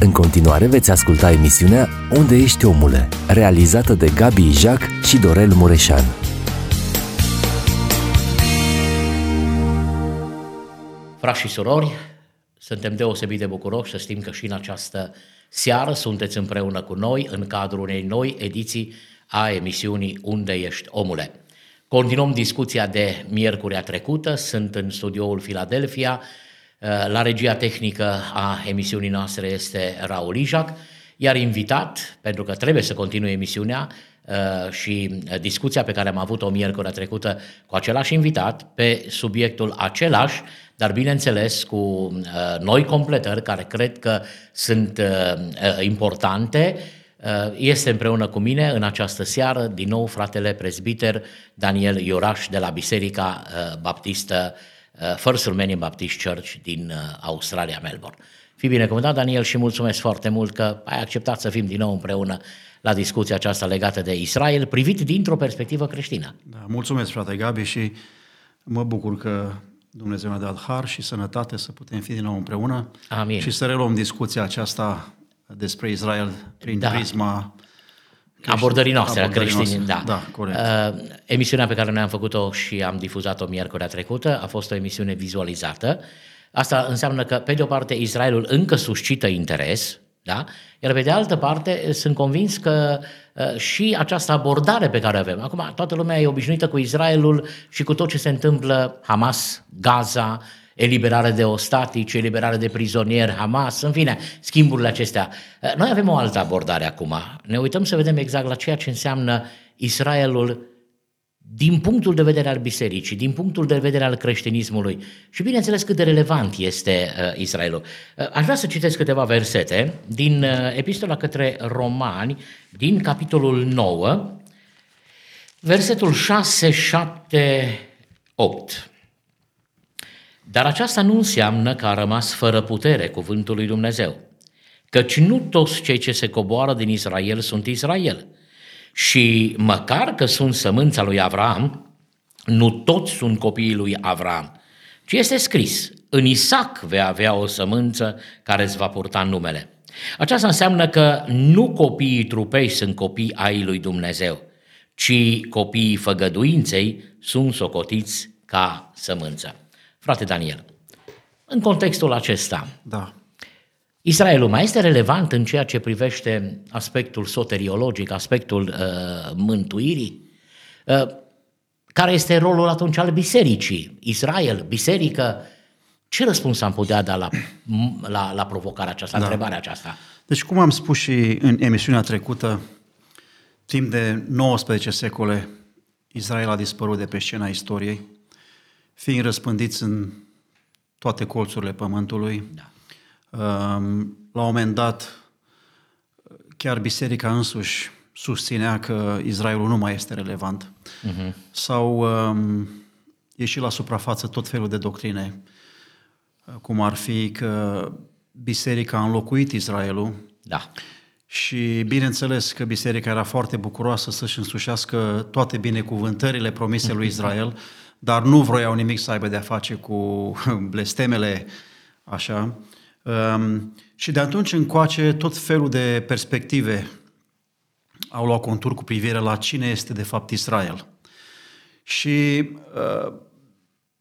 În continuare veți asculta emisiunea Unde ești omule, realizată de Gabi Ijac și Dorel Mureșan. Frați și surori, suntem deosebit de bucuroși să știm că și în această seară sunteți împreună cu noi în cadrul unei noi ediții a emisiunii Unde ești omule. Continuăm discuția de miercurea trecută, sunt în studioul Philadelphia, la regia tehnică a emisiunii noastre este Raul Ijac, iar invitat, pentru că trebuie să continue emisiunea uh, și discuția pe care am avut-o miercurea trecută cu același invitat, pe subiectul același, dar bineînțeles cu uh, noi completări care cred că sunt uh, importante, este împreună cu mine în această seară, din nou fratele prezbiter Daniel Ioraș de la Biserica Baptistă Uh, First Romanian Baptist Church din uh, Australia, Melbourne. Fii binecuvântat, Daniel, și mulțumesc foarte mult că ai acceptat să fim din nou împreună la discuția aceasta legată de Israel, privit dintr-o perspectivă creștină. Da, mulțumesc, frate Gabi, și mă bucur că Dumnezeu ne-a dat har și sănătate să putem fi din nou împreună Amin. și să reluăm discuția aceasta despre Israel prin da. prisma abordării noastre, a creștinii. Da. da, corect. Uh, emisiunea pe care noi am făcut-o și am difuzat-o miercurea trecută a fost o emisiune vizualizată. Asta înseamnă că, pe de o parte, Israelul încă suscită interes, da? Iar pe de altă parte, sunt convins că uh, și această abordare pe care o avem, acum toată lumea e obișnuită cu Israelul și cu tot ce se întâmplă, Hamas, Gaza, eliberare de ostatici, eliberare de prizonieri, Hamas, în fine, schimburile acestea. Noi avem o altă abordare acum. Ne uităm să vedem exact la ceea ce înseamnă Israelul din punctul de vedere al bisericii, din punctul de vedere al creștinismului și bineînțeles cât de relevant este uh, Israelul. Uh, aș vrea să citesc câteva versete din uh, Epistola către Romani, din capitolul 9, versetul 6, 7, 8. Dar aceasta nu înseamnă că a rămas fără putere cuvântul lui Dumnezeu, căci nu toți cei ce se coboară din Israel sunt Israel. Și măcar că sunt sămânța lui Avram, nu toți sunt copiii lui Avram, ci este scris, în Isaac vei avea o sămânță care îți va purta numele. Aceasta înseamnă că nu copiii trupei sunt copii ai lui Dumnezeu, ci copiii făgăduinței sunt socotiți ca sămânță. Frate Daniel, în contextul acesta, da. Israelul mai este relevant în ceea ce privește aspectul soteriologic, aspectul uh, mântuirii? Uh, care este rolul atunci al bisericii? Israel, biserică, ce răspuns am putea da la, la, la provocarea aceasta, da. întrebarea aceasta? Deci, cum am spus și în emisiunea trecută, timp de 19 secole, Israel a dispărut de pe scena istoriei fiind răspândiți în toate colțurile pământului. Da. La un moment dat, chiar biserica însuși susținea că Israelul nu mai este relevant. Uh-huh. Sau um, ieși la suprafață tot felul de doctrine, cum ar fi că biserica a înlocuit Israelul. Da. Și bineînțeles că biserica era foarte bucuroasă să-și însușească toate binecuvântările promise lui Israel, dar nu vroiau nimic să aibă de-a face cu blestemele, așa. Um, și de atunci încoace tot felul de perspective au luat contur cu privire la cine este de fapt Israel. Și uh,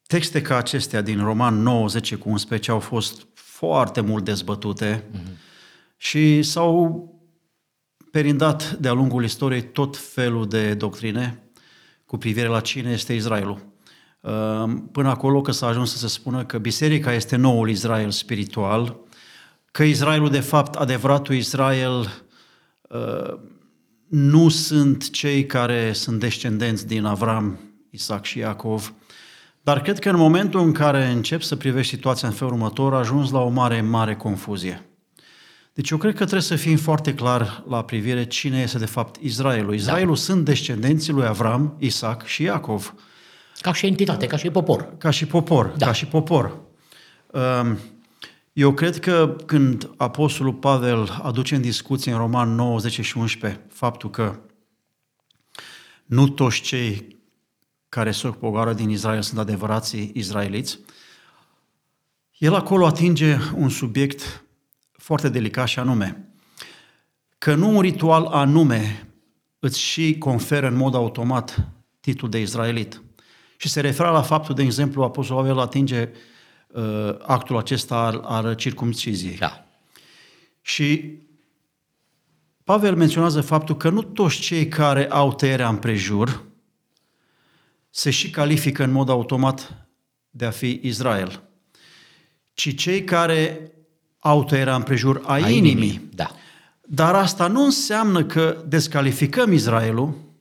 texte ca acestea din Roman 9, 10 cu 11 au fost foarte mult dezbătute mm-hmm. și s-au perindat de-a lungul istoriei tot felul de doctrine cu privire la cine este Israelul. Ehm, până acolo că s-a ajuns să se spună că biserica este noul Israel spiritual, că Israelul, de fapt, adevăratul Israel, ehm, nu sunt cei care sunt descendenți din Avram, Isaac și Iacov, dar cred că în momentul în care încep să privești situația în felul următor, ajungi la o mare, mare confuzie. Deci eu cred că trebuie să fim foarte clar la privire cine este de fapt Israelul. Israelul da. sunt descendenții lui Avram, Isaac și Iacov. Ca și entitate, ca și popor. Ca și popor, da. ca și popor. Um, eu cred că când Apostolul Pavel aduce în discuție în Roman 9, 10 și 11 faptul că nu toți cei care sunt pogară din Israel sunt adevărații izraeliți, el acolo atinge un subiect foarte delicat și anume că nu un ritual anume îți și conferă în mod automat titlul de izraelit. Și se referă la faptul, de exemplu, Apostolul Pavel atinge uh, actul acesta al, al circumciziei. Da. Și Pavel menționează faptul că nu toți cei care au tăierea împrejur se și califică în mod automat de a fi Israel, ci cei care au tăierea împrejur a, a inimii. inimii. Da. Dar asta nu înseamnă că descalificăm Israelul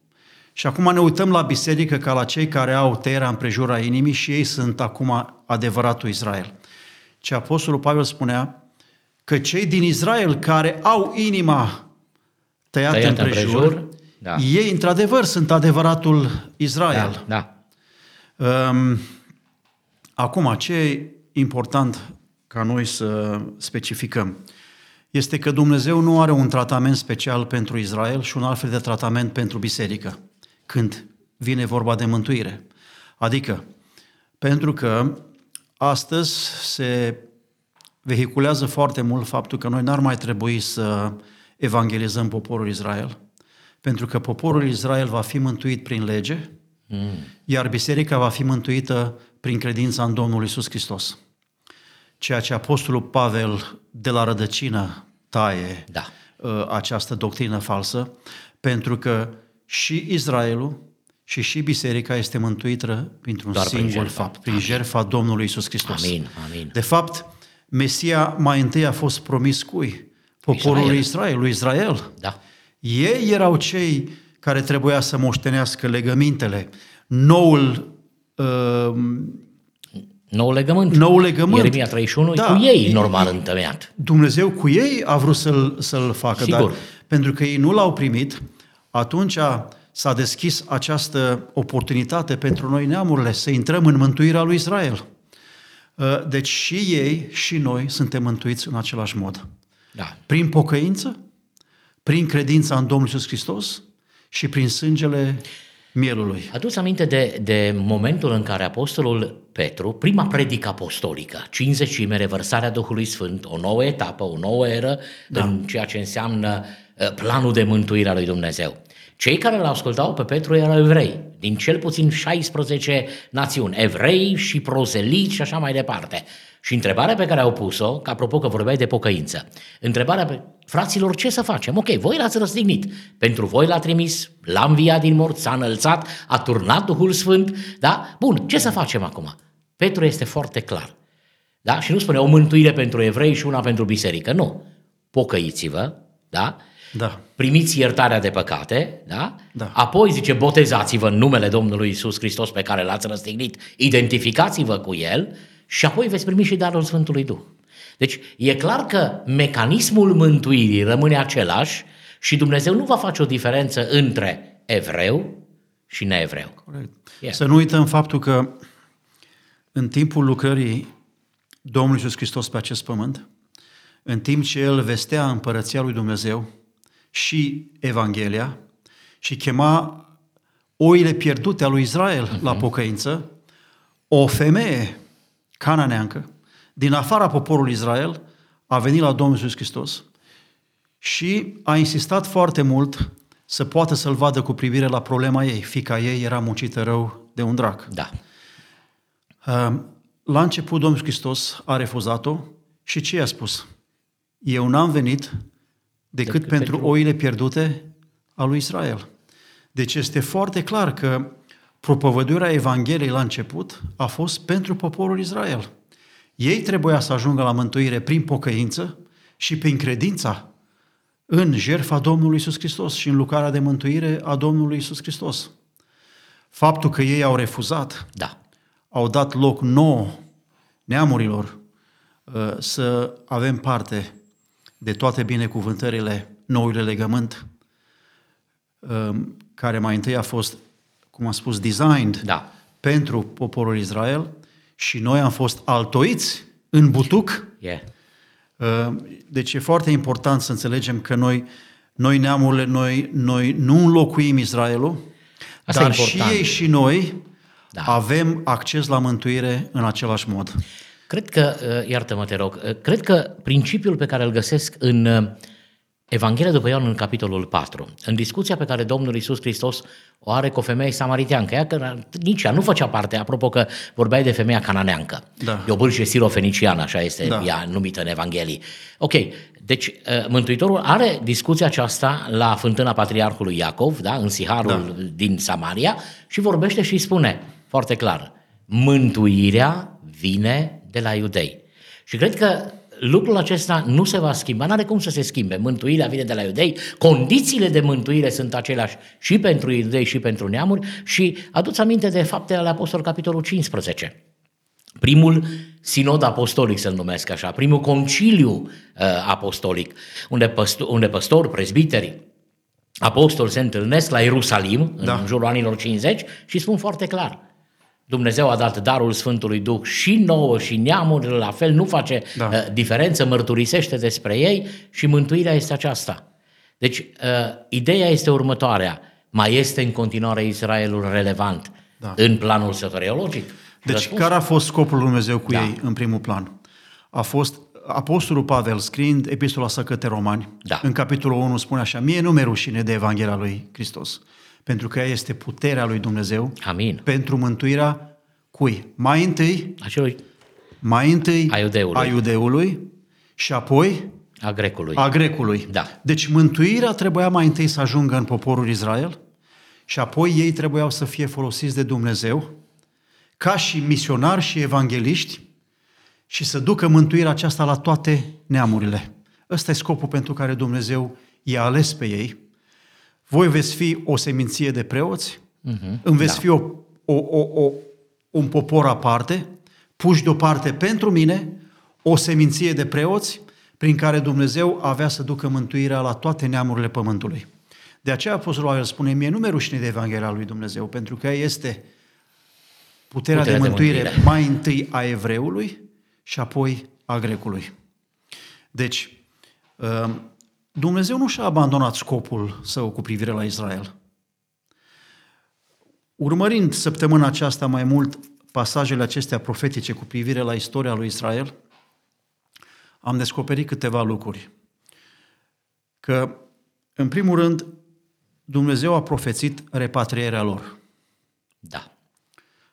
și acum ne uităm la biserică ca la cei care au tăierea împrejur a inimii și ei sunt acum adevăratul Israel. Ce Apostolul Pavel spunea că cei din Israel care au inima tăiată Tăiat împrejur, împrejur da. ei într-adevăr sunt adevăratul Israel. Da, da. Um, acum, ce e important ca noi să specificăm este că Dumnezeu nu are un tratament special pentru Israel și un alt fel de tratament pentru biserică când vine vorba de mântuire. Adică, pentru că astăzi se vehiculează foarte mult faptul că noi n-ar mai trebui să evangelizăm poporul Israel, pentru că poporul Israel va fi mântuit prin lege, mm. iar biserica va fi mântuită prin credința în Domnul Isus Hristos. Ceea ce Apostolul Pavel de la rădăcină taie da. Uh, această doctrină falsă, pentru că și Israelul și și biserica este mântuită printr-un Doar singur prin fapt, prin amin. jertfa Domnului Isus Hristos. Amin, amin. De fapt, Mesia mai întâi a fost promis cui? Poporul Israel, lui Israel. Da. Ei erau cei care trebuia să moștenească legămintele, noul uh, Nou legământ. Nou legământ. Ieremia 31 da. cu ei normal întemeiat. Dumnezeu cu ei a vrut să-l, să-l facă, Sigur. dar pentru că ei nu l-au primit, atunci s-a deschis această oportunitate pentru noi neamurile să intrăm în mântuirea lui Israel. Uh, deci și ei și noi suntem mântuiți în același mod. Da. Prin pocăință, prin credința în Domnul Iisus Hristos și prin sângele mielului. Aduți aminte de, de momentul în care Apostolul Petru, prima predică apostolică, 50 revărsarea Duhului Sfânt, o nouă etapă, o nouă eră da. în ceea ce înseamnă uh, planul de mântuire a lui Dumnezeu. Cei care l ascultau pe Petru erau evrei, din cel puțin 16 națiuni, evrei și prozeliți și așa mai departe. Și întrebarea pe care au pus-o, că apropo că vorbeai de pocăință, întrebarea pe fraților, ce să facem? Ok, voi l-ați răstignit, pentru voi l-a trimis, l-a înviat din mort, s-a înălțat, a turnat Duhul Sfânt, da? Bun, ce să facem acum? Petru este foarte clar. Da? Și nu spune o mântuire pentru evrei și una pentru biserică, nu. Pocăiți-vă, da? Da. Primiți iertarea de păcate, da? da? Apoi zice, botezați-vă în numele Domnului Isus Hristos pe care l-ați răstignit, identificați-vă cu El și apoi veți primi și darul Sfântului Duh. Deci e clar că mecanismul mântuirii rămâne același și Dumnezeu nu va face o diferență între evreu și neevreu. Corect. Yeah. Să nu uităm faptul că în timpul lucrării Domnului Iisus Hristos pe acest pământ, în timp ce El vestea împărăția lui Dumnezeu și Evanghelia și chema oile pierdute a lui Israel uh-huh. la pocăință, o femeie cananeancă, din afara poporului Israel, a venit la Domnul Iisus Hristos și a insistat foarte mult să poată să-l vadă cu privire la problema ei. Fica ei era muncită rău de un drac. Da. Ehm, la început Domnul Hristos a refuzat-o și ce i-a spus? Eu n-am venit decât, decât pentru, pentru oile pierdute a lui Israel. Deci este foarte clar că propovăduirea Evangheliei la început a fost pentru poporul Israel. Ei trebuia să ajungă la mântuire prin pocăință și prin credința în jertfa Domnului Isus Hristos și în lucrarea de mântuire a Domnului Isus Hristos. Faptul că ei au refuzat, da. au dat loc nouă neamurilor uh, să avem parte de toate binecuvântările noului legământ, uh, care mai întâi a fost, cum am spus, designed da. pentru poporul Israel și noi am fost altoiți în butuc. Yeah. Uh, deci e foarte important să înțelegem că noi, noi neamurile, noi, noi nu înlocuim Israelul, Asta dar și ei și noi da. avem acces la mântuire în același mod. Cred că, uh, iartă-mă te rog, uh, cred că principiul pe care îl găsesc în uh, Evanghelia după Ioan în capitolul 4, în discuția pe care Domnul Isus Hristos o are cu o femeie samariteancă, ea că nici ea nu făcea parte, apropo că vorbeai de femeia cananeancă. Da. E o bârșie sirofeniciană, așa este Da. ea numită în Evanghelii. Ok, deci uh, Mântuitorul are discuția aceasta la fântâna Patriarhului Iacov, da, în Siharul Da. din Samaria și vorbește și spune foarte clar, mântuirea vine de la iudei. Și cred că lucrul acesta nu se va schimba, nu are cum să se schimbe. Mântuirea vine de la iudei, condițiile de mântuire sunt aceleași și pentru iudei și pentru neamuri și aduți aminte de faptele ale Apostol, capitolul 15. Primul sinod apostolic, să-l numesc așa, primul conciliu uh, apostolic, unde, păstor, unde păstori, prezbiteri, apostoli se întâlnesc la Ierusalim, Da. în jurul anilor 50, și spun foarte clar, Dumnezeu a dat darul Sfântului Duh și nouă și neamurile, la fel nu face Da. uh, diferență, mărturisește despre ei și mântuirea este aceasta. Deci, uh, ideea este următoarea. Mai este în continuare Israelul relevant Da. în planul soteriologic? Deci Răspuns? care a fost scopul lui Dumnezeu cu Da. ei în primul plan? A fost Apostolul Pavel scriind epistola sa către romani, Da. în capitolul 1 spune așa, mie nu mi-e rușine de Evanghelia lui Hristos, pentru că ea este puterea lui Dumnezeu Amin. pentru mântuirea cui? Mai întâi, Acelui mai întâi A iudeului. a iudeului și apoi a grecului. a grecului. Da. Deci mântuirea trebuia mai întâi să ajungă în poporul Israel și apoi ei trebuiau să fie folosiți de Dumnezeu ca și misionari și evangeliști și să ducă mântuirea aceasta la toate neamurile. Ăsta e scopul pentru care Dumnezeu i-a ales pe ei. Voi veți fi o seminție de preoți, uh-huh. îmi veți Da. fi o, o, o, o, un popor aparte, puși deoparte pentru mine, o seminție de preoți, prin care Dumnezeu avea să ducă mântuirea la toate neamurile pământului. De aceea Apostolul Pavel spune, mie nu mi rușine de Evanghelia lui Dumnezeu, pentru că ea este puterea, Puterea de de mântuire, mântuire. mai întâi a evreului și apoi a grecului. Deci, um, Dumnezeu nu și-a abandonat scopul său cu privire la Israel. Urmărind săptămâna aceasta mai mult pasajele acestea profetice cu privire la istoria lui Israel, am descoperit câteva lucruri. Că, în primul rând, Dumnezeu a profețit repatrierea lor. Da.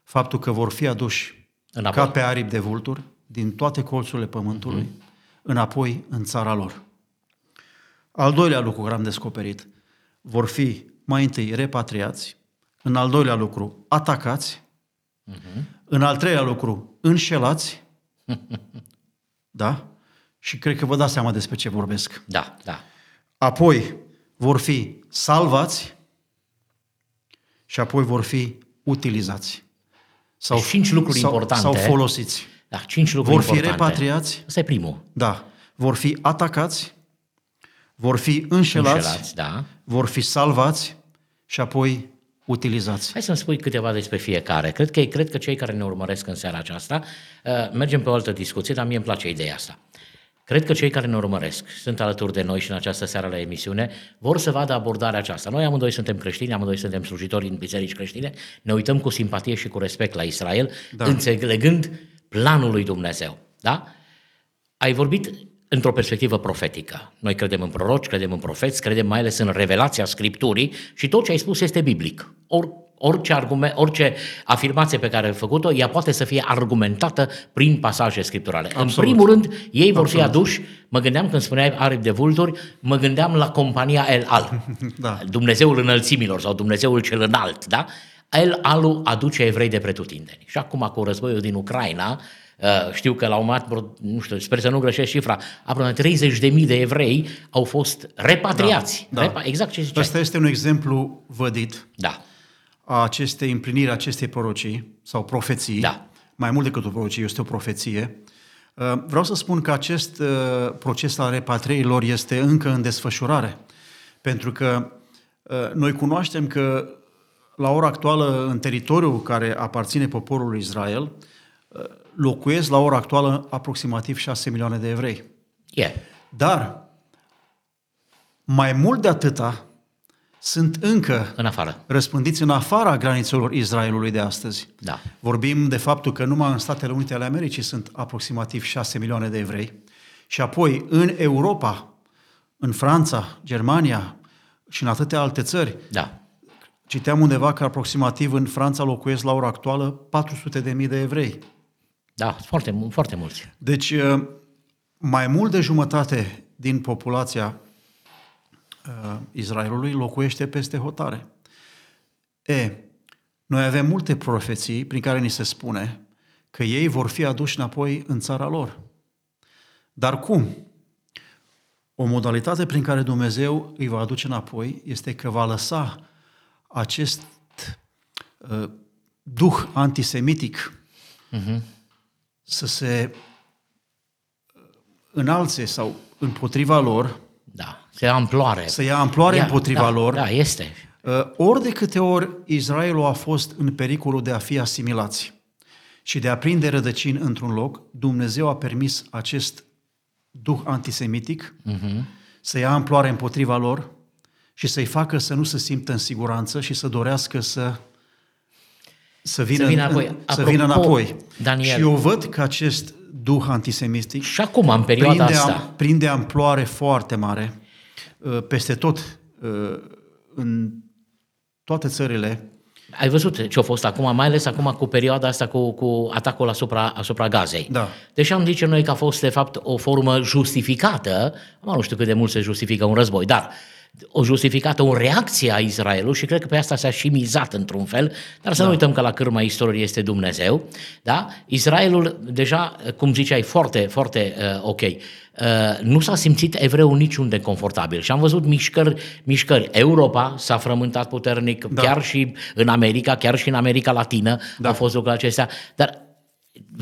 Faptul că vor fi aduși Înapoi. ca pe aripi de vulturi din toate colțurile pământului, mm-hmm. înapoi în țara lor. Al doilea lucru care am descoperit, vor fi mai întâi repatriați, în al doilea lucru atacați, mm-hmm. în al treilea lucru înșelați, da? Și cred că vă dați seama despre ce vorbesc. Da, da. Apoi vor fi salvați și apoi vor fi utilizați. Sau, Deci cinci lucruri sau, importante. Sau folosiți. Da, cinci lucruri Vor fi importante. repatriați, Ăsta e primul. da. Vor fi atacați, vor fi înșelați, Înșelați, da. vor fi salvați și apoi utilizați. Hai să-mi spui câteva despre fiecare. Cred că, cred că cei care ne urmăresc în seara aceasta, uh, mergem pe o altă discuție, dar mie îmi place ideea asta. Cred că cei care ne urmăresc, sunt alături de noi și în această seară la emisiune, vor să vadă abordarea aceasta. Noi amândoi suntem creștini, amândoi suntem slujitori în biserici creștine, ne uităm cu simpatie și cu respect la Israel, da. Da. înțelegând planul lui Dumnezeu. Da? Ai vorbit într-o perspectivă profetică. Noi credem în proroci, credem în profeți, credem mai ales în revelația Scripturii și tot ce ai spus este biblic. Or, orice, argument, orice afirmație pe care ai făcut-o, ea poate să fie argumentată prin pasaje scripturale. Absolut. În primul rând, ei vor fi Absolut. aduși, mă gândeam când spuneai aripi de vulturi, mă gândeam la compania El Al, Da. Dumnezeul înălțimilor sau Dumnezeul cel înalt, da? El Alu aduce evrei de pretutindeni. Și acum cu războiul din Ucraina, uh, știu că la un moment, dat, nu știu, sper să nu greșesc cifra, aproape 30.000 de evrei au fost repatriați. Da, da. Repa- exact ce ziceai. Ăsta este un exemplu vădit Da, a acestei împliniri a acestei prorocii sau profeții, Da. mai mult decât o prorocie, este o profeție. Uh, Vreau să spun că acest uh, proces al repatrierilor este încă în desfășurare, pentru că uh, noi cunoaștem că la ora actuală în teritoriul care aparține poporului Israel uh, locuiesc la ora actuală aproximativ 6 milioane de evrei. e. Dar, mai mult de atâta, sunt încă în afară. răspândiți în afara granițelor Israelului de astăzi. Da. Vorbim de faptul că numai în Statele Unite ale Americii sunt aproximativ 6 milioane de evrei și apoi în Europa, în Franța, Germania și în atâtea alte țări. Da. Citeam undeva că aproximativ în Franța locuiesc la ora actuală 400 de mii de evrei. Da, foarte, mu- foarte mulți. Deci, uh, mai mult de jumătate din populația uh, Israelului locuiește peste hotare. E, noi avem multe profeții prin care ni se spune că ei vor fi aduși înapoi în țara lor. Dar cum? O modalitate prin care Dumnezeu îi va aduce înapoi este că va lăsa acest uh, duh antisemitic uh-huh. Să se înalțe sau împotriva lor, Da. Se ia amploare. să ia amploare Ia, împotriva da, lor, Da, este. Uh, ori de câte ori Israelul a fost în pericolul de a fi asimilați și de a prinde rădăcini într-un loc, Dumnezeu a permis acest duh antisemitic uh-huh. să ia amploare împotriva lor și să-i facă să nu se simtă în siguranță și să dorească să să vină, vină în- înapoi. să Apropo, vină înapoi. Daniel- Și eu văd că acest duh antisemitic Și acum, în perioada prinde, asta. am, prinde amploare foarte mare uh, peste tot uh, în toate țările. Ai văzut ce a fost acum, mai ales acum cu perioada asta cu, cu atacul asupra, asupra Gazei. Da. Deși am zice noi că a fost de fapt o formă justificată, mă, nu știu cât de mult se justifică un război, dar o justificată, o reacție a Israelului și cred că pe asta s-a și mizat într-un fel, dar să da. nu uităm că la cârma istoriei este Dumnezeu, da? Israelul deja, cum ziceai, foarte, foarte uh, ok, uh, nu s-a simțit evreu niciunde confortabil și am văzut mișcări, mișcări. Europa s-a frământat puternic, da. chiar și în America, chiar și în America Latină da. au fost lucrurile acestea, dar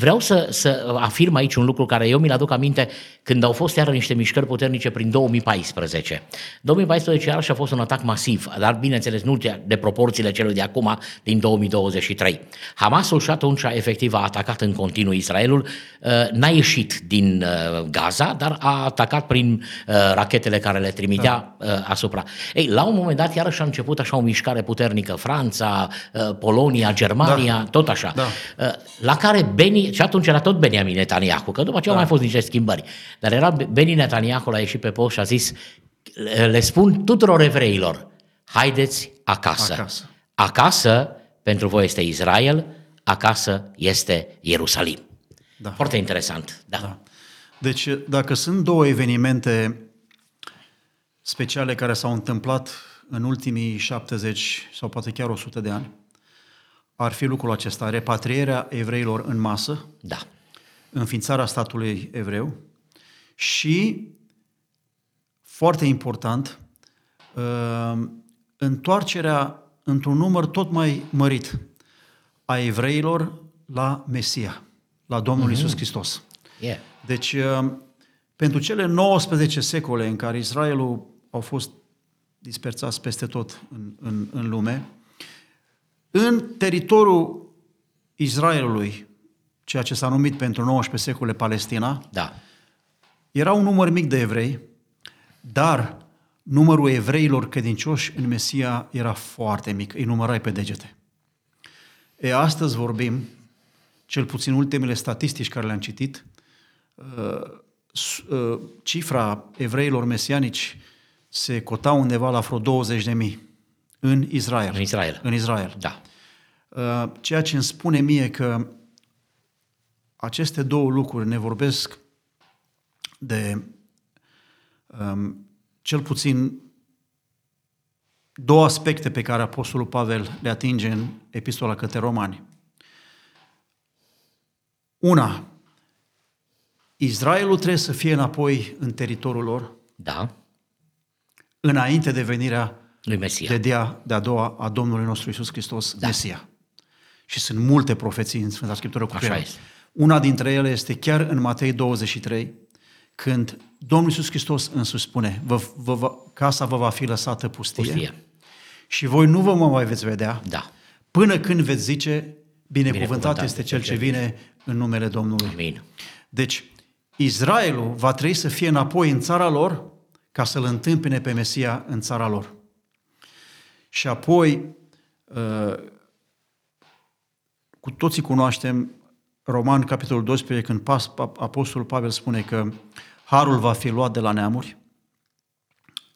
Vreau să, să afirm aici un lucru care eu mi-l aduc aminte când au fost iară niște mișcări puternice prin 2014. 2014 iarăși a fost un atac masiv, dar bineînțeles nu de de proporțiile celui de acum din 2023. Hamasul și atunci efectiv a atacat în continuu Israelul, uh, n-a ieșit din uh, Gaza, dar a atacat prin uh, rachetele care le trimitea da. asupra. Ei, la un moment dat iarăși a început așa o mișcare puternică, Franța, Polonia, Germania, da. tot așa, Da. la care Beni, și atunci era tot Benjamin Netanyahu, că după aceea da. au mai fost niște schimbări, dar era Beni Netanyahu, a ieșit pe post și a zis, le spun tuturor evreilor, haideți acasă. Acasă. Acasă, pentru voi este Israel, acasă este Ierusalim. Da. Foarte interesant, da. Da. Deci, dacă sunt două evenimente speciale care s-au întâmplat în ultimii 70 sau poate chiar 100 de ani, ar fi lucrul acesta, repatrierea evreilor în masă, da. înființarea statului evreu și, foarte important, uh, întoarcerea într-un număr tot mai mărit a evreilor la Mesia, la Domnul Isus Hristos. Yeah. Deci, uh, pentru cele 19 secole în care Israelul au fost dispersați peste tot în, în, în lume, în teritoriul Israelului, ceea ce s-a numit pentru 19 secole Palestina, Da. era un număr mic de evrei, dar numărul evreilor credincioși în Mesia era foarte mic, îi numărai pe degete. E, astăzi vorbim, cel puțin ultimele statistici care le-am citit, uh, s- uh, cifra evreilor mesianici se cota undeva la vreo 20 de mii în Israel. În Israel. În Israel. Da. Uh, Ceea ce îmi spune mie că aceste două lucruri ne vorbesc de um, cel puțin două aspecte pe care Apostolul Pavel le atinge în epistola către romani. Una, Israelul trebuie să fie înapoi în teritoriul lor Da. înainte de venirea Lui Mesia. de, dea, de a doua a Domnului nostru Isus Hristos, Da. da. Mesia. Și sunt multe profeții în Sfânta Scriptură cu Așa privire. este. Una dintre ele este chiar în Matei 23, când Domnul Isus Hristos însuși spune, vă, vă, vă, casa vă va fi lăsată pustie, Pustie. și voi nu vă mai veți vedea, Da. până când veți zice, binecuvântat, Binecuvântat este cel ce vine în numele Domnului. Amin. Deci, Israelul va trebui să fie înapoi în țara lor ca să-L întâmpine pe Mesia în țara lor. Și apoi, uh, cu toții cunoaștem Roman, capitolul 12, când pas, Apostolul Pavel spune că harul va fi luat de la neamuri,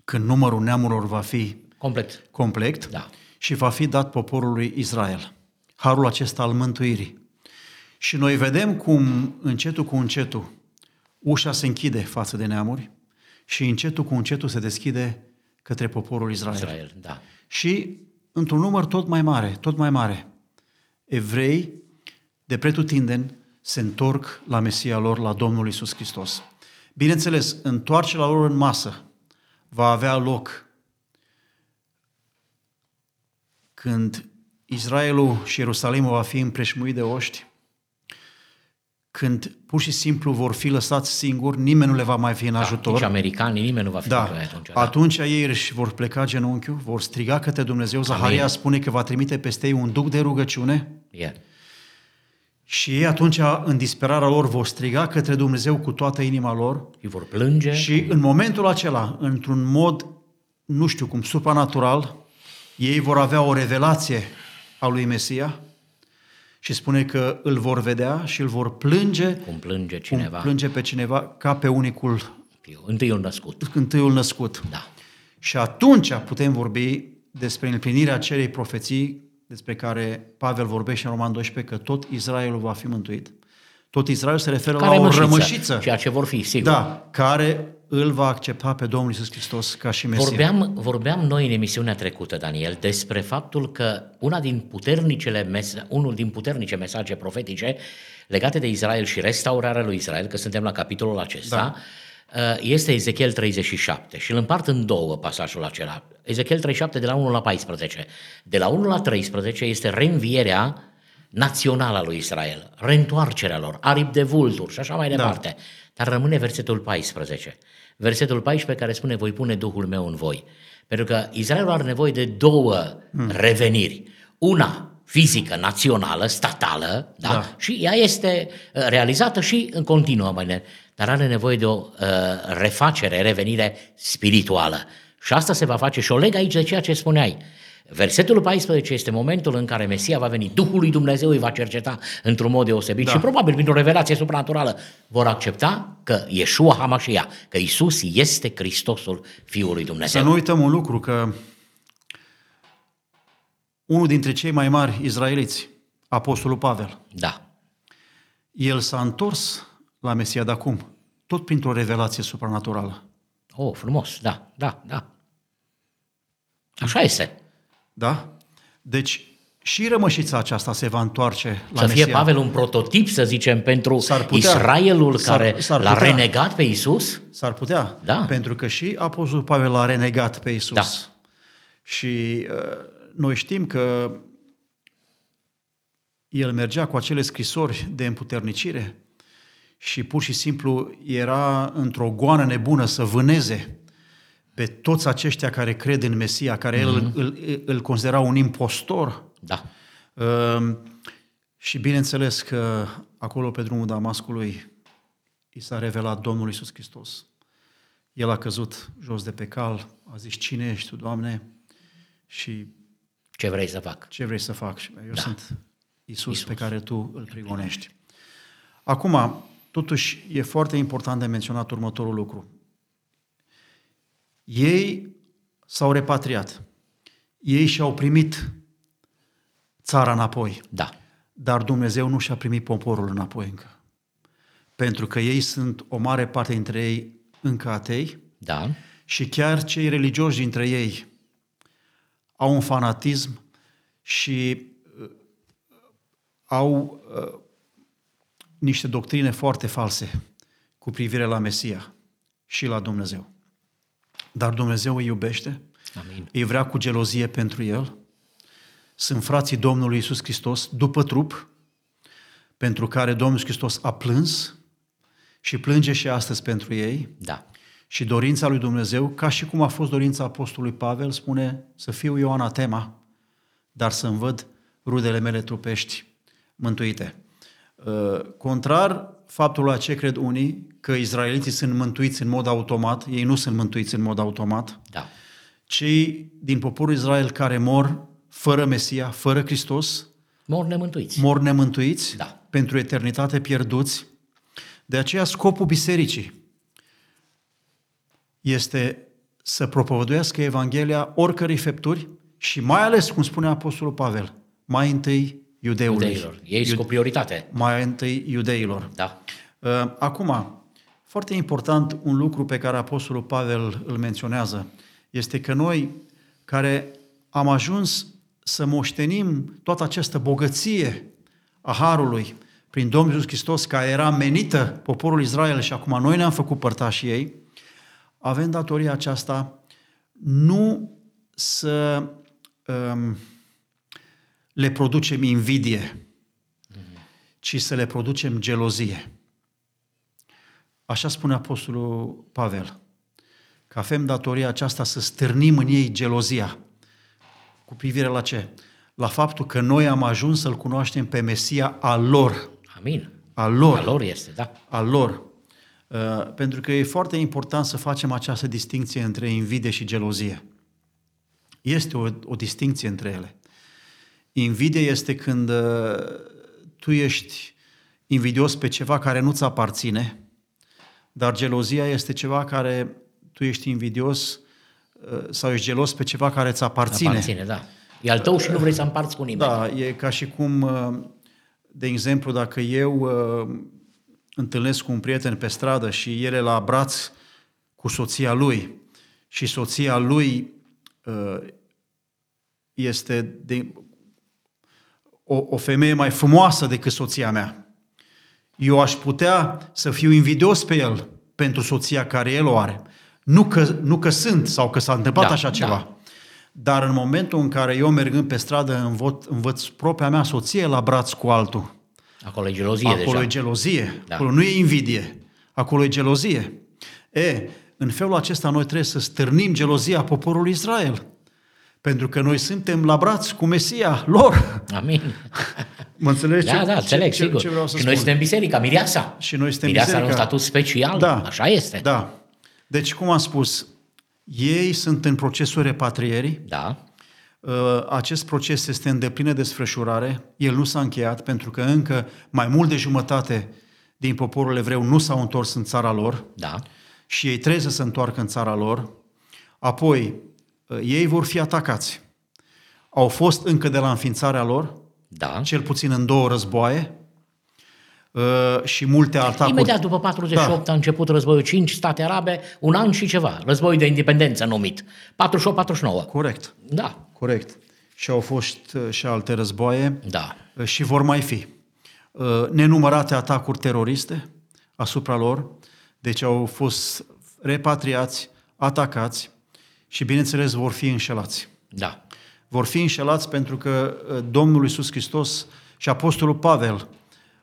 când numărul neamurilor va fi complet, complet da. și va fi dat poporului Israel. Harul acesta al mântuirii. Și noi vedem cum încetul cu încetul ușa se închide față de neamuri și încetul cu încetul se deschide către poporul Israel. Israel da. Și într-un număr tot mai mare, tot mai mare, evrei de pretutindeni se întorc la Mesia lor, la Domnul Isus Hristos. Bineînțeles, întoarcerea lor în masă va avea loc când Israelul și Ierusalimul va fi împreșmuit de oști, când pur și simplu vor fi lăsați singuri, nimeni nu le va mai fi în da, ajutor. Nici americanii, nimeni nu va fi da. atunci. Da. Atunci ei își vor pleca genunchiul, vor striga către Dumnezeu. Zaharia Amin. spune că va trimite peste ei un duc de rugăciune. Yeah. Și ei atunci, în disperarea lor, vor striga către Dumnezeu cu toată inima lor. Și vor plânge. Și în momentul acela, într-un mod, nu știu cum, supranatural, ei vor avea o revelație a lui Mesia și spune că îl vor vedea și îl vor plânge. Cum plânge cineva. Cum plânge pe cineva ca pe unicul. Fiu, întâiul născut. Întâiul născut. Da. Și atunci putem vorbi despre împlinirea acelei profeții despre care Pavel vorbește în Roman 12, că tot Israelul va fi mântuit. Tot Israel se referă care la o rămășiță. Ceea ce vor fi, sigur. Da, care îl va accepta pe Domnul Iisus Hristos ca și Mesia. Vorbeam, vorbeam noi în emisiunea trecută, Daniel, despre faptul că una din puternicele mes- unul din puternice mesaje profetice legate de Israel și restaurarea lui Israel, că suntem la capitolul acesta, da Uh, este Ezechiel 37 și îl împart în două pasajul acela. Ezechiel 37 de la 1 la 14. De la 1 la 13 este reînvierea națională a lui Israel, reîntoarcerea lor, aripi de vulturi și așa mai da. departe. Da. Dar rămâne versetul 14. Versetul 14 care spune, voi pune Duhul meu în voi. Pentru că Israelul are nevoie de două hmm. reveniri. Una fizică, națională, statală, da? da? și ea este uh, realizată și în continuă manieră dar are nevoie de o uh, refacere, revenire spirituală. Și asta se va face și o leg aici de ceea ce spuneai. Versetul 14 este momentul în care Mesia va veni, Duhul lui Dumnezeu îi va cerceta într-un mod deosebit da. și probabil printr-o revelație supranaturală vor accepta că Yeshua Hamashia, că Isus este Hristosul Fiul lui Dumnezeu. Să nu uităm un lucru, că unul dintre cei mai mari izraeliți, Apostolul Pavel, da. el s-a întors la Mesia de acum, tot printr-o revelație supranaturală. Oh, frumos, da, da, da. Așa este. Da? Deci, și rămășița aceasta se va întoarce la Să Mesia. fie Pavel un prototip, să zicem, pentru s-ar putea. Israelul s-ar, care s-ar l-a putea. renegat pe Isus? S-ar putea, da. pentru că și Apostolul Pavel l-a renegat pe Isus. Da. Și uh, noi știm că el mergea cu acele scrisori de împuternicire și pur și simplu era într-o goană nebună să vâneze pe toți aceștia care cred în Mesia, care mm-hmm. el mhm. îl, îl, îl considera un impostor. Da. Uh, și bineînțeles că acolo pe drumul Damascului i s-a revelat Domnul Isus Hristos. El a căzut jos de pe cal, a zis, cine ești tu, Doamne? Și ce vrei să fac? Ce vrei să fac? Eu da. sunt Isus, Isus pe care tu îl prigonești. Acum, Totuși, e foarte important de menționat următorul lucru. Ei s-au repatriat. Ei și-au primit țara înapoi. Da. Dar Dumnezeu nu și-a primit poporul înapoi încă. Pentru că ei sunt, o mare parte dintre ei, încă atei. Da. Și chiar cei religioși dintre ei au un fanatism și uh, au uh, niște doctrine foarte false cu privire la Mesia și la Dumnezeu. Dar Dumnezeu îi iubește, Amin. îi vrea cu gelozie pentru el. Sunt frații Domnului Isus Hristos după trup, pentru care Domnul Hristos a plâns și plânge și astăzi pentru ei. Da. Și dorința lui Dumnezeu, ca și cum a fost dorința Apostolului Pavel, spune să fiu eu anatema, dar să-mi văd rudele mele trupești mântuite. Uh, contrar faptul la ce cred unii, că izraeliții sunt mântuiți în mod automat, ei nu sunt mântuiți în mod automat, da. cei din poporul Israel care mor fără Mesia, fără Hristos, Mor nemântuiți. mor nemântuiți, Da. pentru eternitate pierduți. De aceea scopul bisericii este să propovăduiască Evanghelia oricărei fepturi și mai ales, cum spune Apostolul Pavel, mai întâi iudeului. Iudeilor. Ei sunt cu prioritate. Mai întâi iudeilor. Da. Uh, Acum, foarte important, un lucru pe care Apostolul Pavel îl menționează este că noi care am ajuns să moștenim toată această bogăție a Harului prin Domnul Iisus Hristos, care era menită poporul Israel și acum noi ne-am făcut părtașii ei, avem datoria aceasta nu să um, le producem invidie, ci să le producem gelozie. Așa spune Apostolul Pavel, că avem datoria aceasta să stârnim în ei gelozia. Cu privire la ce? La faptul că noi am ajuns să-L cunoaștem pe Mesia al lor. Amin. Al lor. A lor este, da. Al lor. Uh, pentru că e foarte important să facem această distinție între invidie și gelozie. Este o, o distinție între ele. Invidie este când uh, tu ești invidios pe ceva care nu-ți aparține, dar gelozia este ceva care tu ești invidios uh, sau ești gelos pe ceva care îți aparține. Aparține, da. E al tău și nu vrei să împarți cu nimeni. Da, e ca și cum, uh, de exemplu, dacă eu uh, întâlnesc cu un prieten pe stradă și el e la braț cu soția lui și soția lui uh, este de, o, o femeie mai frumoasă decât soția mea. Eu aș putea să fiu invidios pe el pentru soția care el o are. Nu că, nu că sunt sau că s-a întâmplat Da, așa da. ceva. Dar în momentul în care eu mergând pe stradă învăț, învăț propria mea soție la braț cu altul, Acolo e gelozie acolo deja. e gelozie, Da. acolo nu e invidie, acolo e gelozie. E, în felul acesta noi trebuie să stârnim gelozia poporului Israel. Pentru că noi suntem la braț cu Mesia lor. Amin. Mă înțelegi Da, ce, da, înțeleg, ce, sigur. ce vreau să și spun? noi suntem biserica, mireasa. Și noi suntem mireasa are un biserica. statut special, Da. așa este. Da. Deci, cum am spus, ei sunt în procesul repatrierii, Da. Uh, Acest proces este în deplină desfășurare, el nu s-a încheiat pentru că încă mai mult de jumătate din poporul evreu nu s-au întors în țara lor Da. și ei trebuie să se întoarcă în țara lor. Apoi, uh, ei vor fi atacați. Au fost încă de la înființarea lor, Da. cel puțin în două războaie uh, și multe atacuri. Imediat după 48 Da. a început războiul 5 state arabe, un an și ceva, războiul de independență numit. 48-49. Corect, Da. corect. Și au fost uh, și alte războaie. Da. și vor mai fi. Uh, Nenumărate atacuri teroriste asupra lor, deci au fost repatriați, atacați și, bineînțeles, vor fi înșelați. Da. Vor fi înșelați pentru că uh, Domnul Iisus Hristos și Apostolul Pavel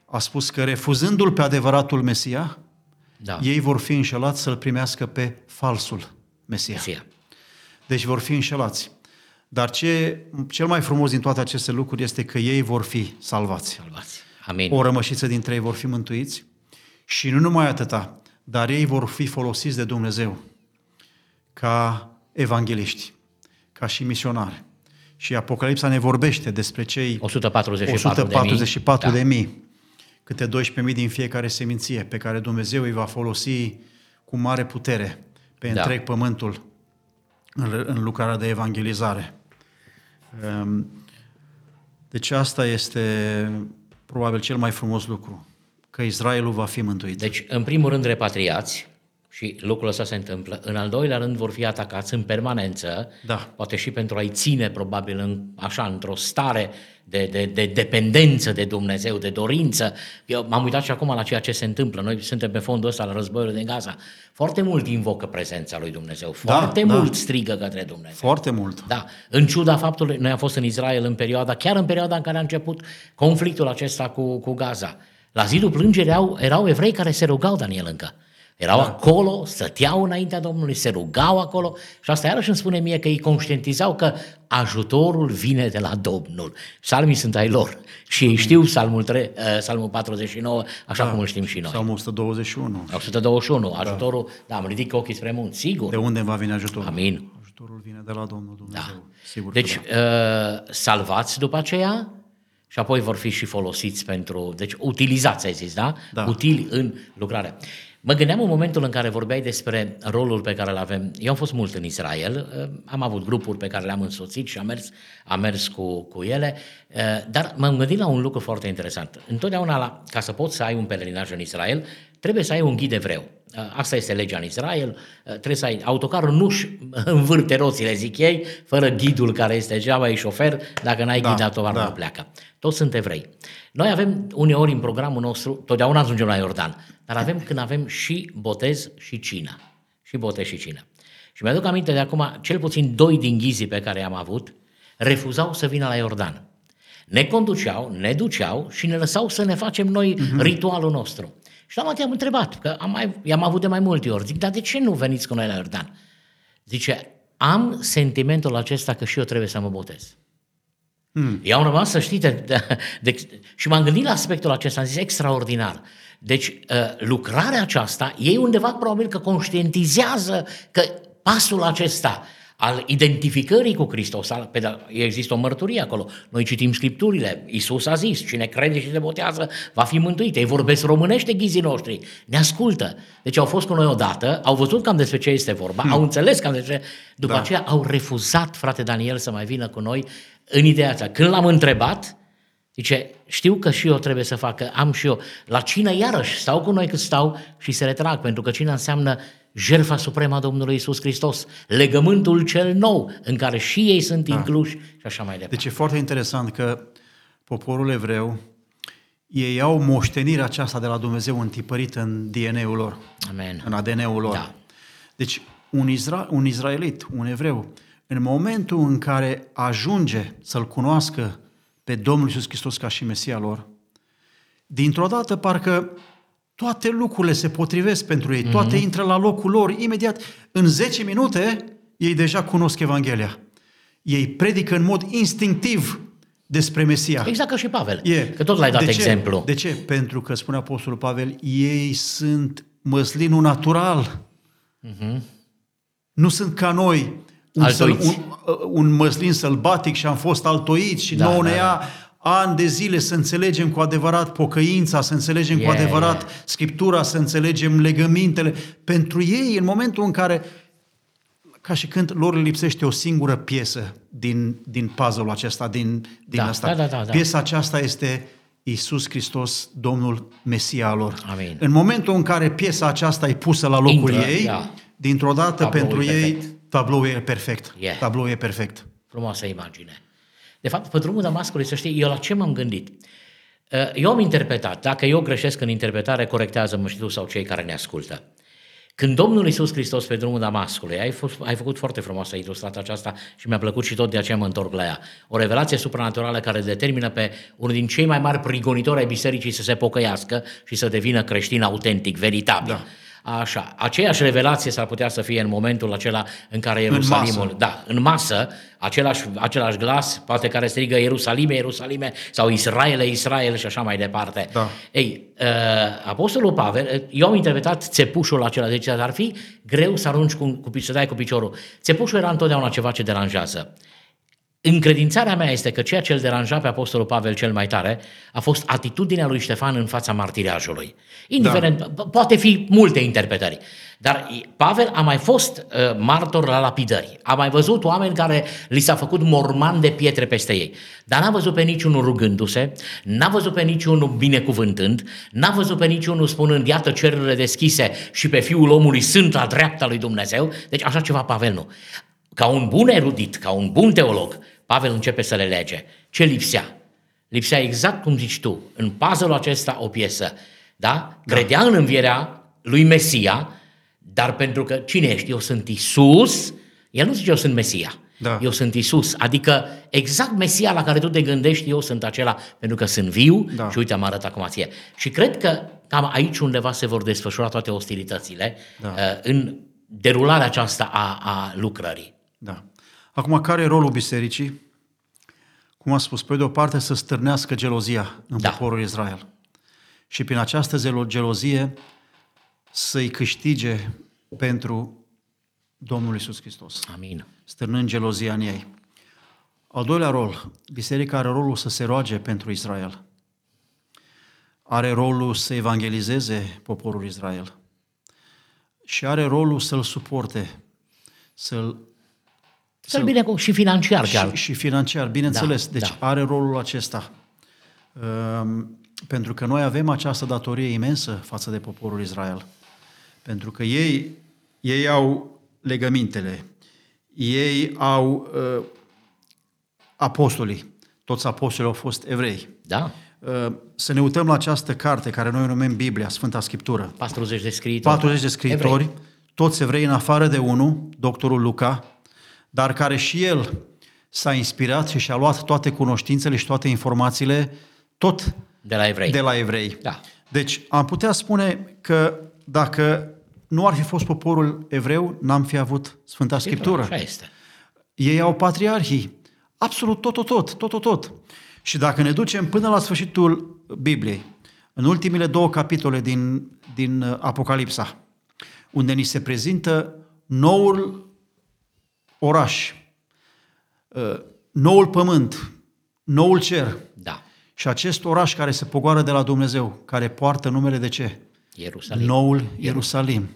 a spus că refuzându-L pe adevăratul Mesia, Da. ei vor fi înșelați să-L primească pe falsul Mesia. Mesia. Deci vor fi înșelați. Dar ce, cel mai frumos din toate aceste lucruri este că ei vor fi salvați. Salvați. Amin. O rămășiță dintre ei vor fi mântuiți și nu numai atâta, dar ei vor fi folosiți de Dumnezeu ca evangeliști, ca și misionari. Și Apocalipsa ne vorbește despre cei 144 144 de de mii. mii, câte 12.000 din fiecare seminție, pe care Dumnezeu îi va folosi cu mare putere pe Da. întreg pământul în, în lucrarea de evangelizare. Um, Deci asta este probabil cel mai frumos lucru, că Israelul va fi mântuit. Deci, în primul rând, repatriați și lucrul ăsta se întâmplă. În al doilea rând, vor fi atacați în permanență, Da. poate și pentru a-i ține, probabil, în, așa, într-o stare de, de, de dependență de Dumnezeu, de dorință. Eu m-am uitat și acum la ceea ce se întâmplă. Noi suntem pe fondul ăsta al războiului din Gaza. Foarte mult invocă prezența lui Dumnezeu, Da, foarte da. mult strigă către Dumnezeu. Foarte mult. Da, în ciuda faptului, noi am fost în Israel în perioada, chiar în perioada în care a început conflictul acesta cu, cu Gaza. La zilul plângerii erau, erau evrei care se rugau, Daniel, încă. Erau da. acolo, stăteau înaintea Domnului, se rugau acolo și asta iarăși îmi spune mie că ei conștientizau că ajutorul vine de la Domnul. Psalmii sunt ai lor și ei știu psalmul, 3, uh, psalmul 49, așa da. cum îl știm și noi. Psalmul 121. 121, ajutorul, da, am ridic ochii spre munți, sigur. De unde va veni ajutorul? Amin. Ajutorul vine de la Domnul Dumnezeu, Da. sigur Deci, că da. uh, salvați după aceea și apoi vor fi și folosiți pentru... Deci, utilizați, ai zis, da? Da. Utili în lucrare. Mă gândeam în momentul în care vorbeai despre rolul pe care îl avem. Eu am fost mult în Israel, uh, am avut grupuri pe care le-am însoțit și am mers, am mers cu, cu ele, uh, dar m-am gândit la un lucru foarte interesant. Întotdeauna, la, ca să poți să ai un pelerinaj în Israel, trebuie să ai un ghid evreu. Uh, Asta este legea în Israel, uh, trebuie să ai... Autocarul nu-și învârte roțile, zic ei, fără ghidul care este degeaba e șofer, dacă n-ai Da, ghid, autocarul da. nu pleacă. Toți sunt evrei. Noi avem uneori în programul nostru, totdeauna ajungem la Iordan, dar avem când avem și botez și cină. Și botez și cină. Și mi-aduc aminte de acum, cel puțin doi din ghizii pe care i-am avut, refuzau să vină la Iordan. Ne conduceau, ne duceau și ne lăsau să ne facem noi uh-huh. ritualul nostru. Și la un moment dat i-am întrebat, că am mai, i-am avut de mai multe ori, zic, dar de ce nu veniți cu noi la Iordan? Zice, am sentimentul acesta că și eu trebuie să mă botez. Hmm. Eu am rămas să știți, de, de, de, și m-am gândit la aspectul acesta, am zis extraordinar. Deci uh, lucrarea aceasta, ei undeva probabil că conștientizează că pasul acesta al identificării cu Hristos, al, pe, da- există o mărturie acolo. Noi citim Scripturile, Iisus a zis, cine crede și se botează va fi mântuit. Ei vorbesc românește ghizii noștri, ne ascultă. Deci au fost cu noi odată, au văzut cam despre ce este vorba, hmm. au înțeles cam despre... După Da. aceea au refuzat, frate Daniel, să mai vină cu noi în ideea asta. Când l-am întrebat, zice, știu că și eu trebuie să fac, că am și eu. La cină iarăși stau cu noi cât stau și se retrag, pentru că cina înseamnă jertfa supremă a Domnului Isus Hristos, legământul cel nou, în care și ei sunt Da. incluși și așa mai departe. Deci e foarte interesant că poporul evreu, ei au moștenirea aceasta de la Dumnezeu întipărită în DNA-ul lor, Amen. în ADN-ul lor. Da. Deci un, Isra- un izraelit, un evreu, în momentul în care ajunge să-L cunoască pe Domnul Iisus Hristos ca și Mesia lor, dintr-o dată parcă toate lucrurile se potrivesc pentru ei, toate Mhm. intră la locul lor, imediat, în 10 minute, ei deja cunosc Evanghelia. Ei predică în mod instinctiv despre Mesia. Exact ca și Pavel, E. că tot l-ai dat de ce? exemplu. De ce? Pentru că, spune Apostolul Pavel, ei sunt măslinul natural. Nu sunt ca noi un, săl, Altoiți. un, un măslin sălbatic și am fost altoiți și Da, da, nouă da, ne ia ani de zile să înțelegem cu adevărat pocăința, să înțelegem cu Yeah, adevărat yeah. Scriptura, să înțelegem legămintele. Pentru ei, în momentul în care, ca și când lor le lipsește o singură piesă din, din puzzle-ul acesta, din, din Da, asta. da, da, da, da. Piesa aceasta este Isus Hristos, Domnul Mesia lor. Amin. În momentul în care piesa aceasta e pusă la locul Intră, ei, da. dintr-o dată Tabloul pentru e ei perfect. Tabloul e perfect. Yeah. Tabloul e perfect. Frumoasă imagine. De fapt, pe drumul Damascului, să știi, eu la ce m-am gândit? Uh, Eu am interpretat, dacă eu greșesc în interpretare, corectează-mă și tu sau cei care ne ascultă. Când Domnul Iisus Hristos pe drumul Damascului, ai, fost, ai făcut foarte frumos, ai ilustrat aceasta și mi-a plăcut și tot de aceea mă întorc la ea. O revelație supranaturală care determină pe unul din cei mai mari prigonitori ai bisericii să se pocăiască și să devină creștin autentic, veritabil. Da. Așa, aceeași revelație s-ar putea să fie în momentul acela în care Ierusalimul, masă. da, în masă, același, același glas, poate care strigă Ierusalime, Ierusalime, sau Israele, Israel și așa mai departe. Da. Ei, uh, Apostolul Pavel, uh, eu am interpretat țepușul acela, deci ar fi greu să arunci cu, cu, să dai cu piciorul. Țepușul era întotdeauna ceva ce deranjează. Încredințarea mea este că ceea ce îl deranja pe Apostolul Pavel cel mai tare a fost atitudinea lui Ștefan în fața martiriajului. Indiferent, da. poate fi multe interpretări, dar Pavel a mai fost uh, martor la lapidări. A mai văzut oameni care li s-a făcut morman de pietre peste ei, dar n-a văzut pe niciunul rugându-se, n-a văzut pe niciunul binecuvântând, n-a văzut pe niciunul spunând, iată cerurile deschise și pe Fiul omului sunt la dreapta lui Dumnezeu. Deci așa ceva Pavel nu. Ca un bun erudit, ca un bun teolog, Pavel începe să le lege. Ce lipsea? Lipsea exact cum zici tu, în puzzle acesta o piesă. Da? Credea în învierea lui Mesia, dar pentru că cine ești? Eu sunt Isus. El nu zice eu sunt Mesia. Da. Eu sunt Isus. Adică exact Mesia la care tu te gândești, eu sunt acela pentru că sunt viu Da. și uite am arătat acum ție. Și cred că cam aici undeva se vor desfășura toate ostilitățile Da. uh, în derularea aceasta a, a lucrării. Da. Acum, care e rolul bisericii? Cum am spus, pe de o parte să stârnească gelozia în Da. poporul Israel. Și prin această zelo- gelozie să-i câștige pentru Domnul Isus Hristos, Amin. stârnând gelozia în ei. Al doilea rol, biserica are rolul să se roage pentru Israel. Are rolul să evangelizeze poporul Israel. Și are rolul să-l suporte, să-l Să-l bine și financiar chiar. și, și financiar, bineînțeles. Da, deci da. are rolul acesta. Um, pentru că noi avem această datorie imensă față de poporul Israel. Pentru că ei, ei au legămintele, ei au uh, apostolii, toți apostolii au fost evrei. Da? Uh, să ne uităm la această carte care noi o numim Biblia, Sfânta Scriptură. 40 de scriitori. 40 de scriitori, Evrei. toți evrei în afară de unul, doctorul Luca, dar care și el s-a inspirat și și-a luat toate cunoștințele și toate informațiile tot De la evrei. de la evrei. Da. Deci am putea spune că dacă nu ar fi fost poporul evreu, n-am fi avut Sfânta Scriptură. Așa este. Ei au patriarhii. Absolut tot, tot, tot, tot, tot, tot. Și dacă ne ducem până la sfârșitul Bibliei, în ultimile două capitole din, din uh, Apocalipsa, unde ni se prezintă noul oraș, uh, noul pământ, noul cer Da. și acest oraș care se pogoară de la Dumnezeu, care poartă numele de ce? Ierusalim. Noul Ierusalim.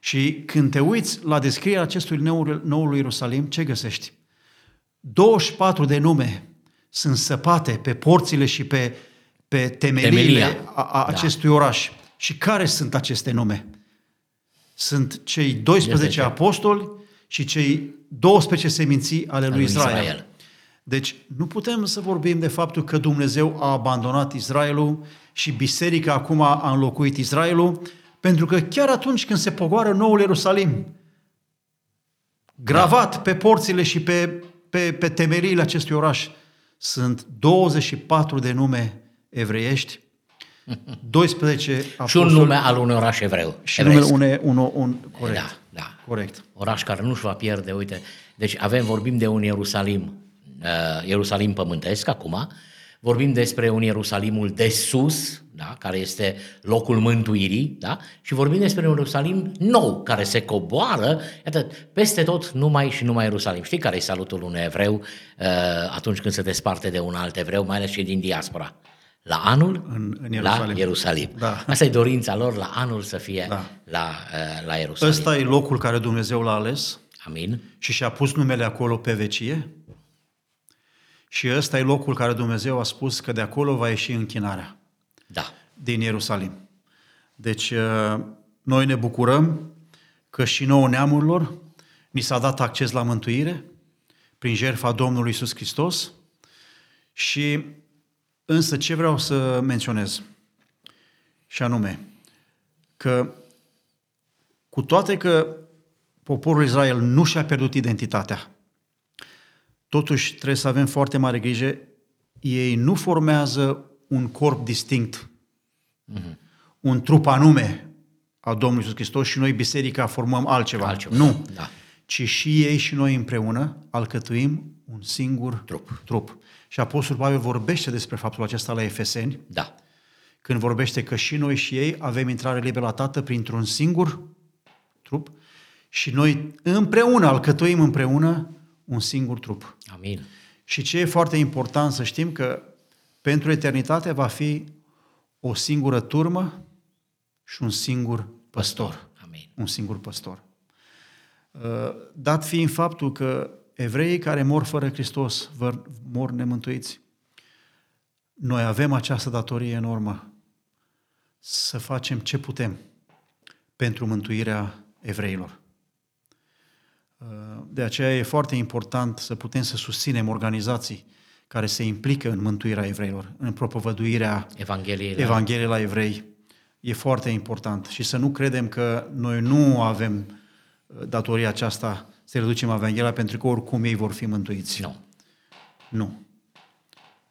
Și când te uiți la descrierea acestui noul, noul Ierusalim, ce găsești? 24 de nume sunt săpate pe porțile și pe, pe temeliile Temelia. a, a Da. acestui oraș. Și care sunt aceste nume? Sunt cei 12 Este apostoli și cei 12 seminții ale lui lui Israel. Israel. Deci nu putem să vorbim de faptul că Dumnezeu a abandonat Israelul și biserica acum a înlocuit Israelul, pentru că chiar atunci când se pogoară noul Ierusalim, gravat da. pe porțile și pe, pe, pe temeriile acestui oraș, sunt 24 de nume evreiești, 12 Și un apostoli nume al unui oraș evreu. și evresc. numele un, un, un corect. Da, da. Corect. Oraș care nu-și va pierde, uite. Deci avem, vorbim de un Ierusalim, uh, Ierusalim pământesc acum, vorbim despre un Ierusalimul de sus, da, care este locul mântuirii, da, și vorbim despre un Ierusalim nou, care se coboară, iată, peste tot numai și numai Ierusalim. Știi care e salutul unui evreu uh, atunci când se desparte de un alt evreu, mai ales cei din diaspora? La anul, În- în la Ierusalim. Ierusalim. Da. Asta e dorința lor, la anul să fie Da. la, uh, la Ierusalim. Ăsta e locul care Dumnezeu l-a ales Amin. și și-a pus numele acolo pe vecie și ăsta e locul care Dumnezeu a spus că de acolo va ieși închinarea Da. din Ierusalim. Deci uh, noi ne bucurăm că și nouă neamurilor ni s-a dat acces la mântuire prin jertfa Domnului Isus Hristos și însă ce vreau să menționez și anume că cu toate că poporul Israel nu și-a pierdut identitatea, totuși trebuie să avem foarte mare grijă, ei nu formează un corp distinct, un trup anume a Domnului Iisus Hristos și noi, biserica, formăm altceva. Altceva, Nu. da. Ci și ei și noi împreună alcătuim un singur Trup. trup. Și Apostolul Pavel vorbește despre faptul acesta la Efeseni, Da. când vorbește că și noi și ei avem intrare liberă la Tată printr-un singur trup și noi împreună alcătuim împreună un singur trup. Amin. Și ce e foarte important să știm că pentru eternitate va fi o singură turmă și un singur păstor. Amin. Un singur păstor. Uh, Dat fiind faptul că evreii care mor fără Hristos vor- mor nemântuiți, noi avem această datorie enormă să facem ce putem pentru mântuirea evreilor. Uh, De aceea e foarte important să putem să susținem organizații care se implică în mântuirea evreilor, în propovăduirea Evanghelie. da. Evangheliei la evrei. E foarte important și să nu credem că noi nu avem uh, datoria aceasta să reducem Evanghelia pentru că oricum ei vor fi mântuiți. Nu. Nu.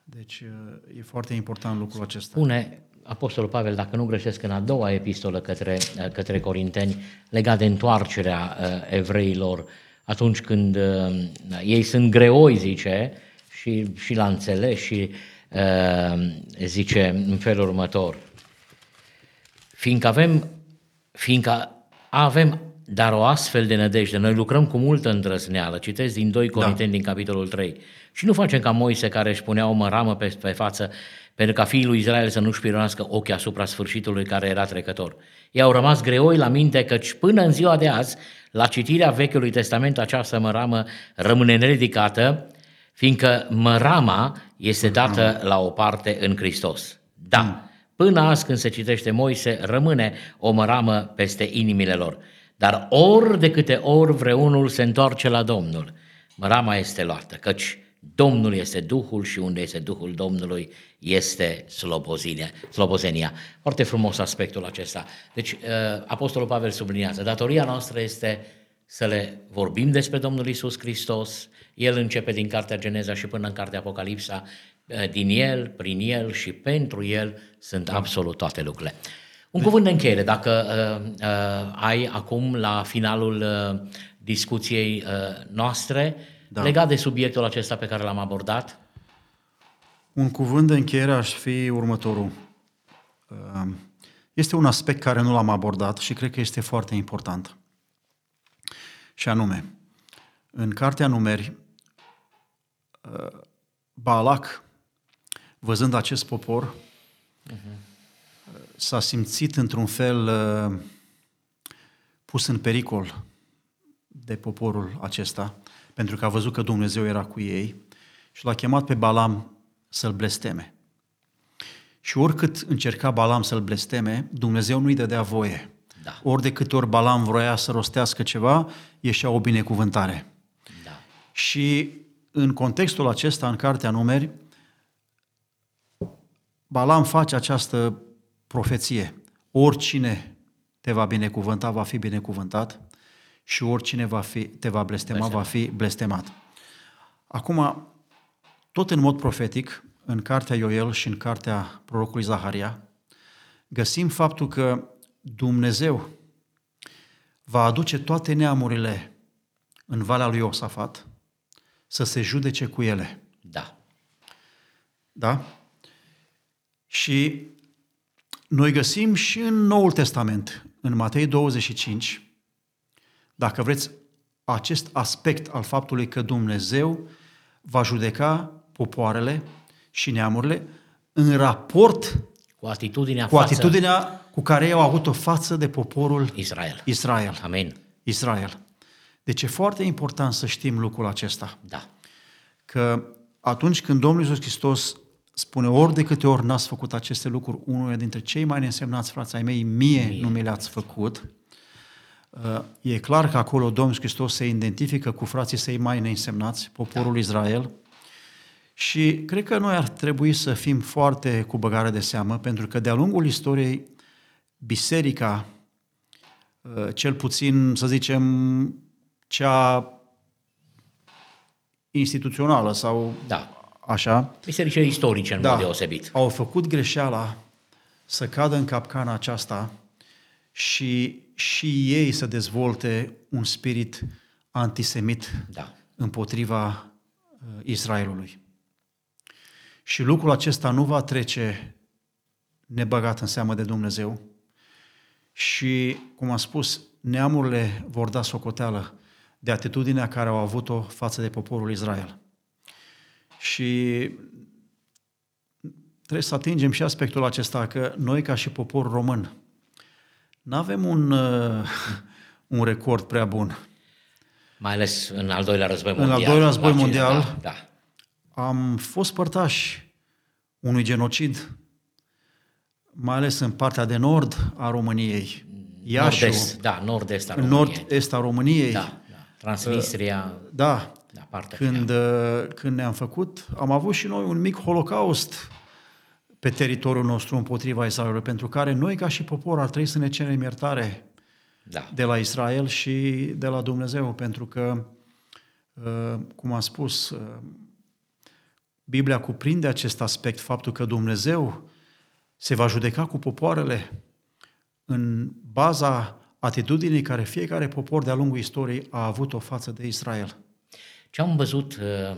Deci uh, e foarte important lucrul acesta. Spune Apostolul Pavel, dacă nu greșesc, în a doua epistolă către, către Corinteni, legat de întoarcerea uh, evreilor, atunci când uh, ei sunt greoi, zice, și, și la înțeles, și uh, zice în felul următor, fiindcă avem, fiindcă avem dar o astfel de nădejde, noi lucrăm cu multă îndrăzneală, citesc din 2 Corinteni da. din capitolul 3, și nu facem ca Moise care își punea o măramă pe, pe față pentru ca fiii lui Israel să nu-și pironească ochii asupra sfârșitului care era trecător. Ei au rămas greoi la minte căci până în ziua de azi, la citirea Vechiului Testament, această măramă rămâne neridicată, fiindcă mărama este dată la o parte în Hristos. Da, mm. până azi când se citește Moise, rămâne o măramă peste inimile lor. Dar ori de câte ori vreunul se întoarce la Domnul, mărama este luată, căci Domnul este Duhul și unde este Duhul Domnului este slobozenia. slobozenia. Foarte frumos aspectul acesta. Deci, uh, Apostolul Pavel subliniază, datoria noastră este să le vorbim despre Domnul Isus Hristos. El începe din Cartea Geneza și până în Cartea Apocalipsa. Uh, din El, prin El și pentru El sunt da. absolut toate lucrurile. Un cuvânt de încheiere, dacă uh, uh, ai acum la finalul uh, discuției uh, noastre, da. legat de subiectul acesta pe care l-am abordat? Un cuvânt de încheiere aș fi următorul. Ehm, este un aspect care nu l-am abordat și cred că este foarte important. Și anume, în Cartea Numeri, ehm, Balac, văzând acest popor, uh-huh. S-a simțit într-un fel ehm, pus în pericol de poporul acesta pentru că a văzut că Dumnezeu era cu ei și l-a chemat pe Balam să-l blesteme. Și oricât încerca Balam să-l blesteme, Dumnezeu nu-i dădea voie. Da. Ori de câte ori Balam vroia să rostească ceva, ieșea o binecuvântare. Da. Și în contextul acesta, în Cartea Numeri, Balam face această profeție. Oricine te va binecuvânta, va fi binecuvântat și oricine va fi, te va blestema, blestema, va fi blestemat. Acum, tot în mod profetic, în cartea Ioel și în cartea prorocului Zaharia, găsim faptul că Dumnezeu va aduce toate neamurile în valea lui Iosafat să se judece cu ele. Da. Da? Și noi găsim și în Noul Testament, în Matei 25, dacă vreți, acest aspect al faptului că Dumnezeu va judeca popoarele și neamurile în raport cu atitudinea, cu, atitudinea cu care ei au avut o față de poporul Israel. Israel. Amen. Israel. Deci e foarte important să știm lucrul acesta. Da. Că atunci când Domnul Iisus Hristos spune ori de câte ori n-ați făcut aceste lucruri, unul dintre cei mai neînsemnați frații ai mei, mie, mie nu mi le-ați făcut, E clar că acolo Domnul Hristos se identifică cu frații săi mai neînsemnați, poporul da. Israel, și cred că noi ar trebui să fim foarte cu băgare de seamă, pentru că de-a lungul istoriei, biserica, uh, cel puțin, să zicem, cea instituțională sau da. Așa. Bisericile istorice în da, mod deosebit. au făcut greșeala să cadă în capcana aceasta și și ei să dezvolte un spirit antisemit da. împotriva uh, Israelului. Și lucrul acesta nu va trece nebăgat în seamă de Dumnezeu. Și, cum am spus, neamurile vor da socoteală de atitudinea care au avut-o față de poporul Israel. Și trebuie să atingem și aspectul acesta că noi, ca și popor român, nu avem un, uh, un record prea bun. Mai ales în al doilea război mondial. În al doilea război mondial da, da. am fost părtași unui genocid, mai ales în partea de nord a României. Iașu, nord-est, da, nord-est a României. Nord-est a României. Da, da. Transnistria. Uh, da. Da partea când, uh, când ne-am făcut, am avut și noi un mic holocaust pe teritoriul nostru împotriva Israelului, pentru care noi ca și popor ar trebui să ne cerem iertare da. de la Israel și de la Dumnezeu, pentru că, uh, cum am spus, uh, Biblia cuprinde acest aspect, faptul că Dumnezeu se va judeca cu popoarele în baza atitudinii care fiecare popor de-a lungul istoriei a avut o față de Israel. Ce am văzut uh,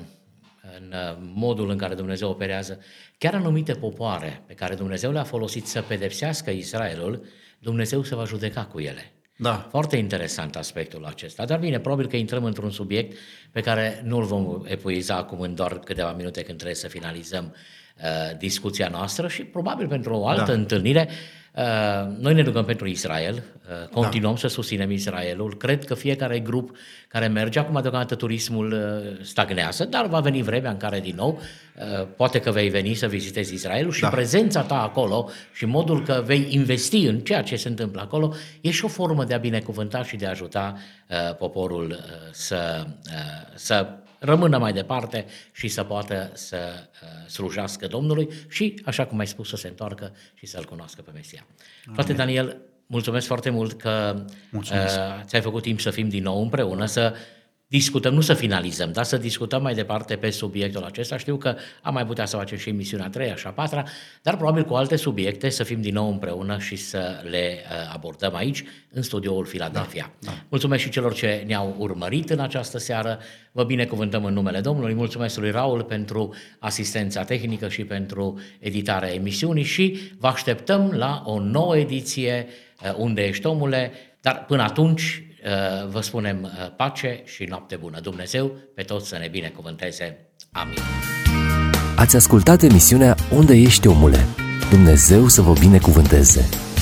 în uh, modul în care Dumnezeu operează, chiar anumite popoare pe care Dumnezeu le-a folosit să pedepsească Israelul, Dumnezeu se va judeca cu ele. Da. Foarte interesant aspectul acesta. Dar bine, probabil că intrăm într-un subiect pe care nu-l vom epuiza acum în doar câteva minute când trebuie să finalizăm uh, discuția noastră și probabil pentru o altă Da. întâlnire Uh, Noi ne rugăm pentru Israel, uh, continuăm da. să susținem Israelul. Cred că fiecare grup care merge, acum deocamdată turismul uh, stagnează, dar va veni vremea în care din nou, uh, poate că vei veni să vizitezi Israelul și Da. prezența ta acolo și modul că vei investi în ceea ce se întâmplă acolo, e și o formă de a binecuvânta și de a ajuta uh, poporul uh, să, uh, să rămână mai departe și să poată să uh, slujească Domnului și, așa cum ai spus, să se întoarcă și să-L cunoască pe Mesia. Frate Daniel, mulțumesc foarte mult că Mulțumesc. uh, ți-ai făcut timp să fim din nou împreună, să discutăm, nu să finalizăm, dar să discutăm mai departe pe subiectul acesta. Știu că am mai putea să facem și emisiunea a treia și a patra, dar probabil cu alte subiecte să fim din nou împreună și să le uh, abordăm aici, în studioul Philadelphia. Da, da. Mulțumesc și celor ce ne-au urmărit în această seară. Vă binecuvântăm în numele Domnului. Mulțumesc lui Raul pentru asistența tehnică și pentru editarea emisiunii și vă așteptăm la o nouă ediție uh, Unde ești omule, dar până atunci uh, vă spunem uh, pace și noapte bună. Dumnezeu pe toți să ne binecuvânteze. Amin. Ați ascultat emisiunea Unde ești omule? Dumnezeu să vă binecuvânteze!